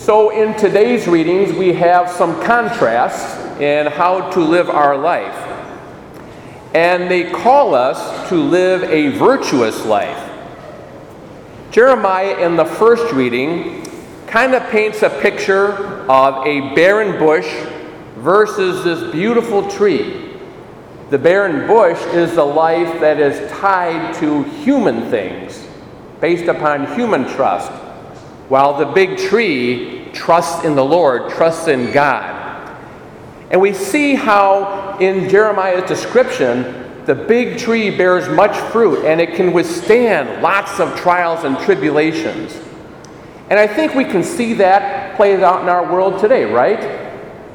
So, in today's readings, we have some contrasts in how to live our life. And they call us to live a virtuous life. Jeremiah, in the first reading, kind of paints a picture of a barren bush versus this beautiful tree. The barren bush is the life that is tied to human things, based upon human trust, while the big tree trusts in the Lord, trusts in God. And we see how in Jeremiah's description, the big tree bears much fruit and it can withstand lots of trials and tribulations. And I think we can see that played out in our world today, right?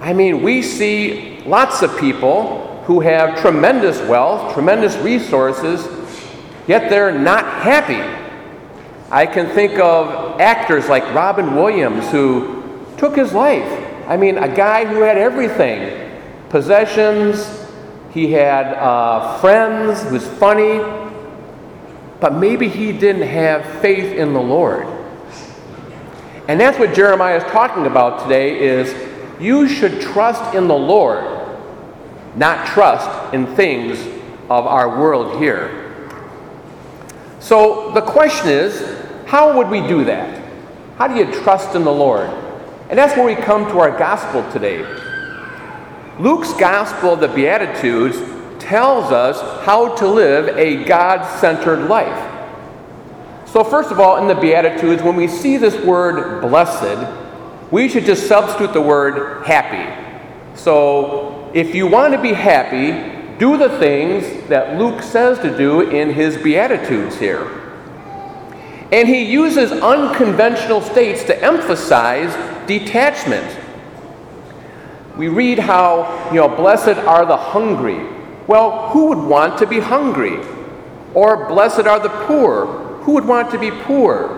I mean, we see lots of people who have tremendous wealth, tremendous resources, yet they're not happy. I can think of actors like Robin Williams who took his life. I mean, a guy who had everything possessions, he had uh, friends, he was funny, but maybe he didn't have faith in the Lord. And that's what Jeremiah is talking about today is you should trust in the Lord, not trust in things of our world here. So the question is, how would we do that? How do you trust in the Lord? And that's where we come to our gospel today. Luke's gospel of the Beatitudes tells us how to live a God centered life. So, first of all, in the Beatitudes, when we see this word blessed, we should just substitute the word happy. So, if you want to be happy, do the things that Luke says to do in his Beatitudes here. And he uses unconventional states to emphasize detachment. We read how, you know, blessed are the hungry. Well, who would want to be hungry? Or blessed are the poor who would want to be poor?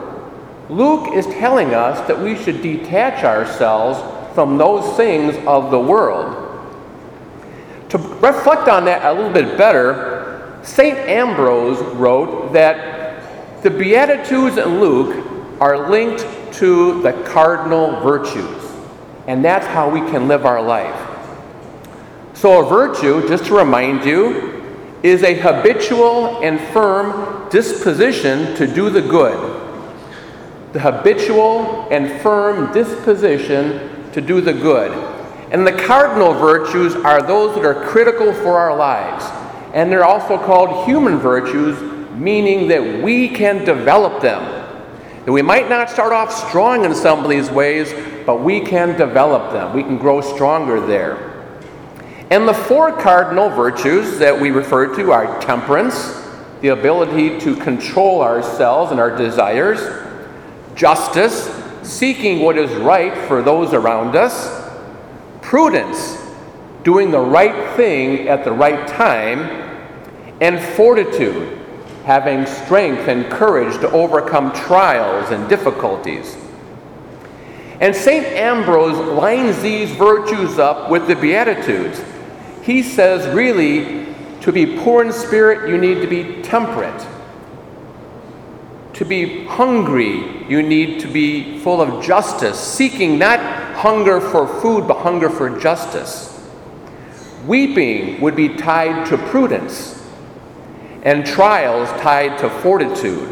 Luke is telling us that we should detach ourselves from those things of the world. To reflect on that a little bit better, St. Ambrose wrote that the Beatitudes in Luke are linked to the cardinal virtues, and that's how we can live our life. So, a virtue, just to remind you, is a habitual and firm disposition to do the good. The habitual and firm disposition to do the good. And the cardinal virtues are those that are critical for our lives. And they're also called human virtues, meaning that we can develop them. That we might not start off strong in some of these ways, but we can develop them. We can grow stronger there. And the four cardinal virtues that we refer to are temperance, the ability to control ourselves and our desires, justice, seeking what is right for those around us, prudence, doing the right thing at the right time, and fortitude, having strength and courage to overcome trials and difficulties. And St. Ambrose lines these virtues up with the Beatitudes he says, really, to be poor in spirit, you need to be temperate. To be hungry, you need to be full of justice, seeking not hunger for food, but hunger for justice. Weeping would be tied to prudence, and trials tied to fortitude.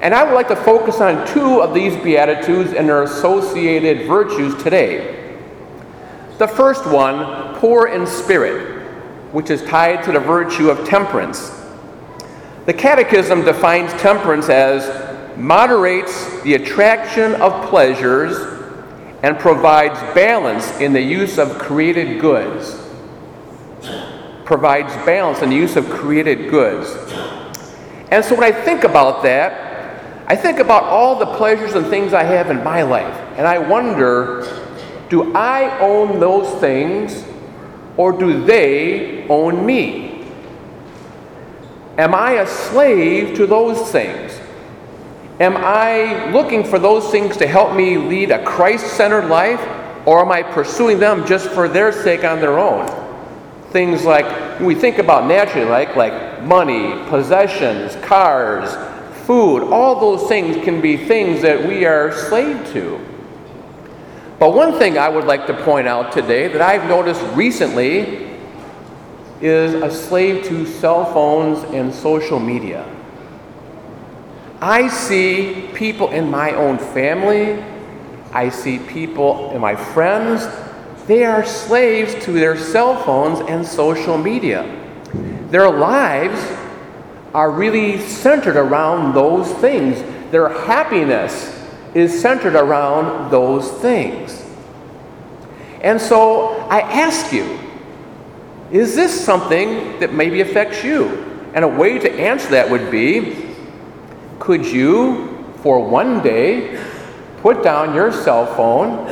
And I would like to focus on two of these Beatitudes and their associated virtues today. The first one, poor in spirit, which is tied to the virtue of temperance. The Catechism defines temperance as moderates the attraction of pleasures and provides balance in the use of created goods. Provides balance in the use of created goods. And so when I think about that, I think about all the pleasures and things I have in my life, and I wonder do I own those things or do they own me? Am I a slave to those things? Am I looking for those things to help me lead a Christ centered life or am I pursuing them just for their sake on their own? Things like we think about naturally, like, like money, possessions, cars, food, all those things can be things that we are slave to. But one thing I would like to point out today that I've noticed recently is a slave to cell phones and social media. I see people in my own family, I see people in my friends, they are slaves to their cell phones and social media. Their lives are really centered around those things. Their happiness is centered around those things. And so I ask you, is this something that maybe affects you? And a way to answer that would be could you, for one day, put down your cell phone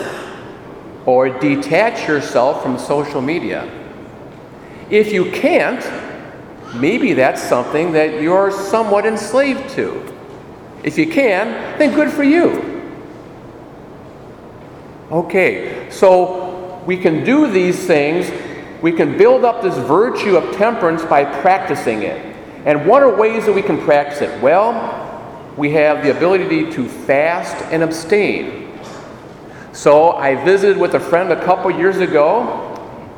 or detach yourself from social media? If you can't, maybe that's something that you're somewhat enslaved to. If you can, then good for you. Okay, so we can do these things we can build up this virtue of temperance by practicing it. And what are ways that we can practice it? Well, we have the ability to fast and abstain. So I visited with a friend a couple years ago,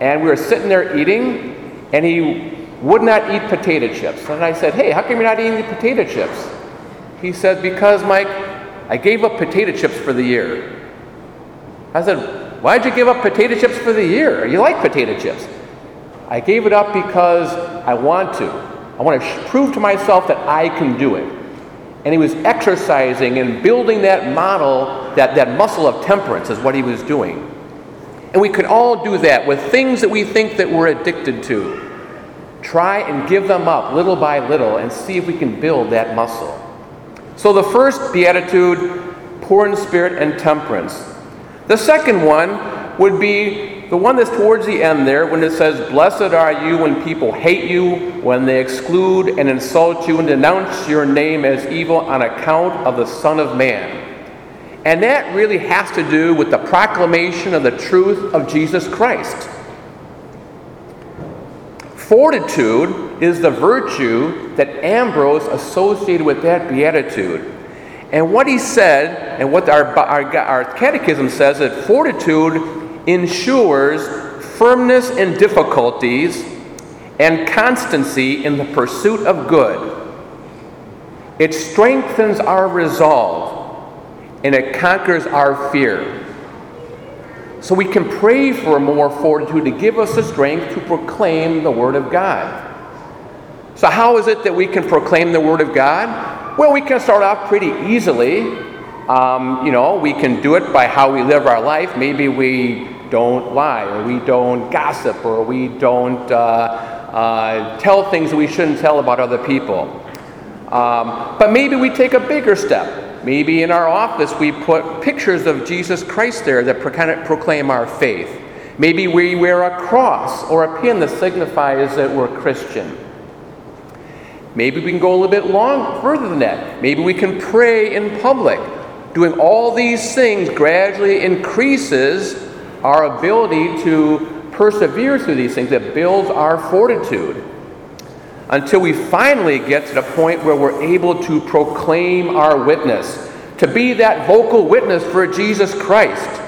and we were sitting there eating, and he would not eat potato chips. And I said, Hey, how come you're not eating the potato chips? He said, Because, Mike, I gave up potato chips for the year. I said, Why'd you give up potato chips for the year? You like potato chips. I gave it up because I want to. I want to prove to myself that I can do it. And he was exercising and building that model, that, that muscle of temperance is what he was doing. And we could all do that with things that we think that we're addicted to. Try and give them up little by little and see if we can build that muscle. So the first beatitude, poor in spirit and temperance. The second one would be the one that's towards the end there when it says, Blessed are you when people hate you, when they exclude and insult you and denounce your name as evil on account of the Son of Man. And that really has to do with the proclamation of the truth of Jesus Christ. Fortitude is the virtue that Ambrose associated with that beatitude. And what he said, and what our, our, our catechism says, that fortitude ensures firmness in difficulties and constancy in the pursuit of good. It strengthens our resolve and it conquers our fear. So we can pray for more fortitude to give us the strength to proclaim the Word of God. So, how is it that we can proclaim the Word of God? Well, we can start off pretty easily. Um, you know, we can do it by how we live our life. Maybe we don't lie, or we don't gossip, or we don't uh, uh, tell things we shouldn't tell about other people. Um, but maybe we take a bigger step. Maybe in our office we put pictures of Jesus Christ there that pro- kind of proclaim our faith. Maybe we wear a cross or a pin that signifies that we're Christian. Maybe we can go a little bit long further than that. Maybe we can pray in public. Doing all these things gradually increases our ability to persevere through these things. That builds our fortitude until we finally get to the point where we're able to proclaim our witness, to be that vocal witness for Jesus Christ.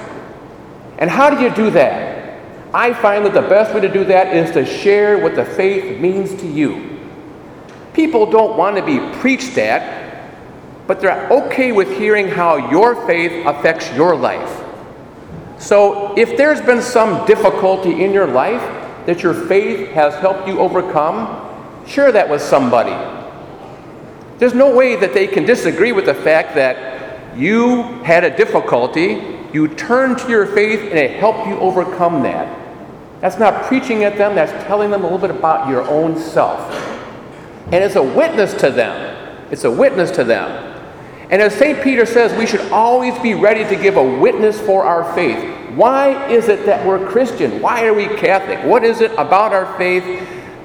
And how do you do that? I find that the best way to do that is to share what the faith means to you. People don't want to be preached at, but they're okay with hearing how your faith affects your life. So if there's been some difficulty in your life that your faith has helped you overcome, share that with somebody. There's no way that they can disagree with the fact that you had a difficulty, you turned to your faith, and it helped you overcome that. That's not preaching at them, that's telling them a little bit about your own self. And it's a witness to them. It's a witness to them. And as St. Peter says, we should always be ready to give a witness for our faith. Why is it that we're Christian? Why are we Catholic? What is it about our faith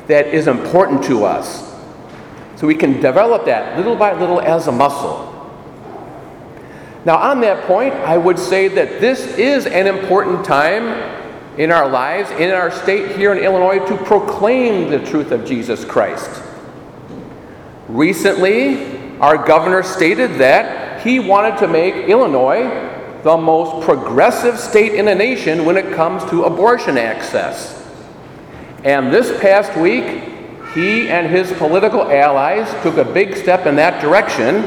that is important to us? So we can develop that little by little as a muscle. Now, on that point, I would say that this is an important time in our lives, in our state here in Illinois, to proclaim the truth of Jesus Christ. Recently, our governor stated that he wanted to make Illinois the most progressive state in the nation when it comes to abortion access. And this past week, he and his political allies took a big step in that direction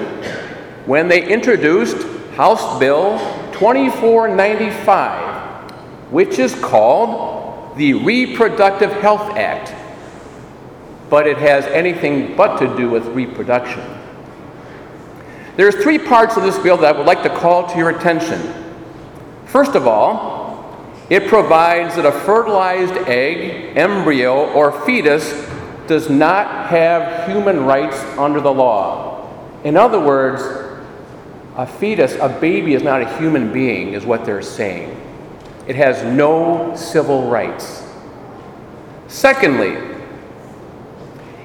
when they introduced House Bill 2495, which is called the Reproductive Health Act. But it has anything but to do with reproduction. There's three parts of this bill that I would like to call to your attention. First of all, it provides that a fertilized egg, embryo, or fetus does not have human rights under the law. In other words, a fetus, a baby, is not a human being, is what they're saying. It has no civil rights. Secondly,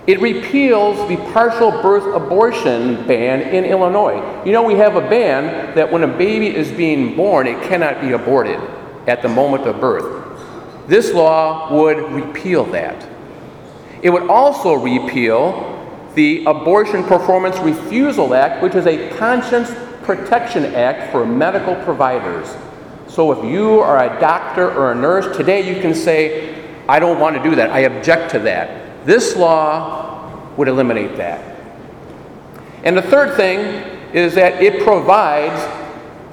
it repeals the partial birth abortion ban in Illinois. You know, we have a ban that when a baby is being born, it cannot be aborted at the moment of birth. This law would repeal that. It would also repeal the Abortion Performance Refusal Act, which is a conscience protection act for medical providers. So if you are a doctor or a nurse, today you can say, I don't want to do that. I object to that. This law would eliminate that. And the third thing is that it provides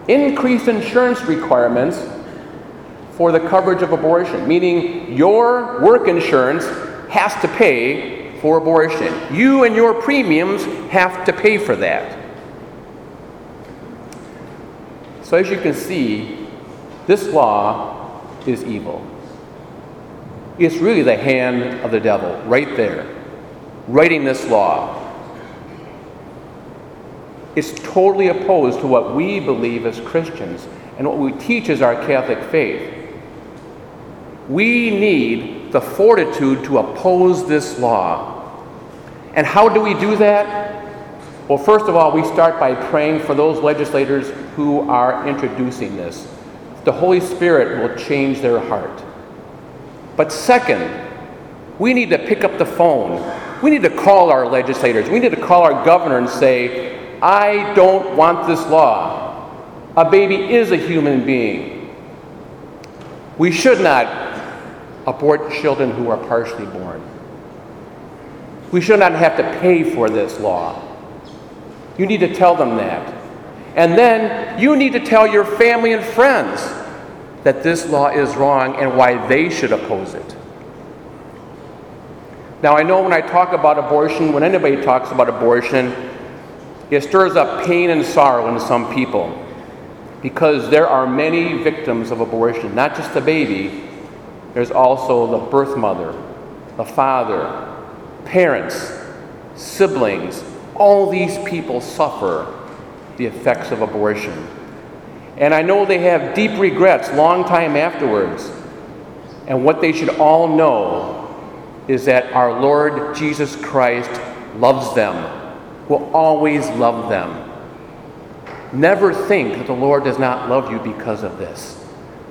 increased insurance requirements for the coverage of abortion, meaning your work insurance has to pay for abortion. You and your premiums have to pay for that. So, as you can see, this law is evil. It's really the hand of the devil right there, writing this law. It's totally opposed to what we believe as Christians and what we teach as our Catholic faith. We need the fortitude to oppose this law. And how do we do that? Well, first of all, we start by praying for those legislators who are introducing this. The Holy Spirit will change their heart. But second, we need to pick up the phone. We need to call our legislators. We need to call our governor and say, I don't want this law. A baby is a human being. We should not abort children who are partially born. We should not have to pay for this law. You need to tell them that. And then you need to tell your family and friends that this law is wrong and why they should oppose it. Now, I know when I talk about abortion, when anybody talks about abortion, it stirs up pain and sorrow in some people because there are many victims of abortion, not just the baby, there's also the birth mother, the father, parents, siblings. All these people suffer the effects of abortion. And I know they have deep regrets long time afterwards. And what they should all know is that our Lord Jesus Christ loves them, will always love them. Never think that the Lord does not love you because of this.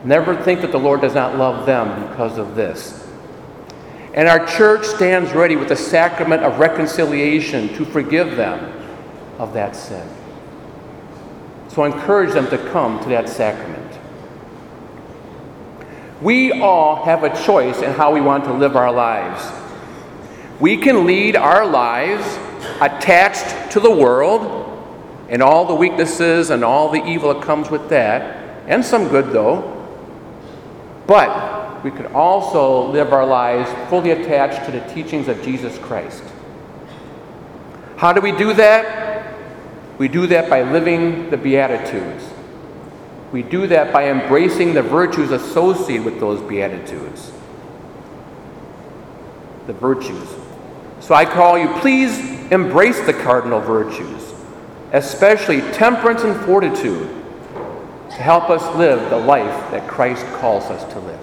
Never think that the Lord does not love them because of this. And our church stands ready with the sacrament of reconciliation to forgive them of that sin. So I encourage them to come to that sacrament. We all have a choice in how we want to live our lives. We can lead our lives attached to the world and all the weaknesses and all the evil that comes with that, and some good though. But we could also live our lives fully attached to the teachings of Jesus Christ. How do we do that? We do that by living the Beatitudes. We do that by embracing the virtues associated with those Beatitudes. The virtues. So I call you, please embrace the cardinal virtues, especially temperance and fortitude to help us live the life that Christ calls us to live.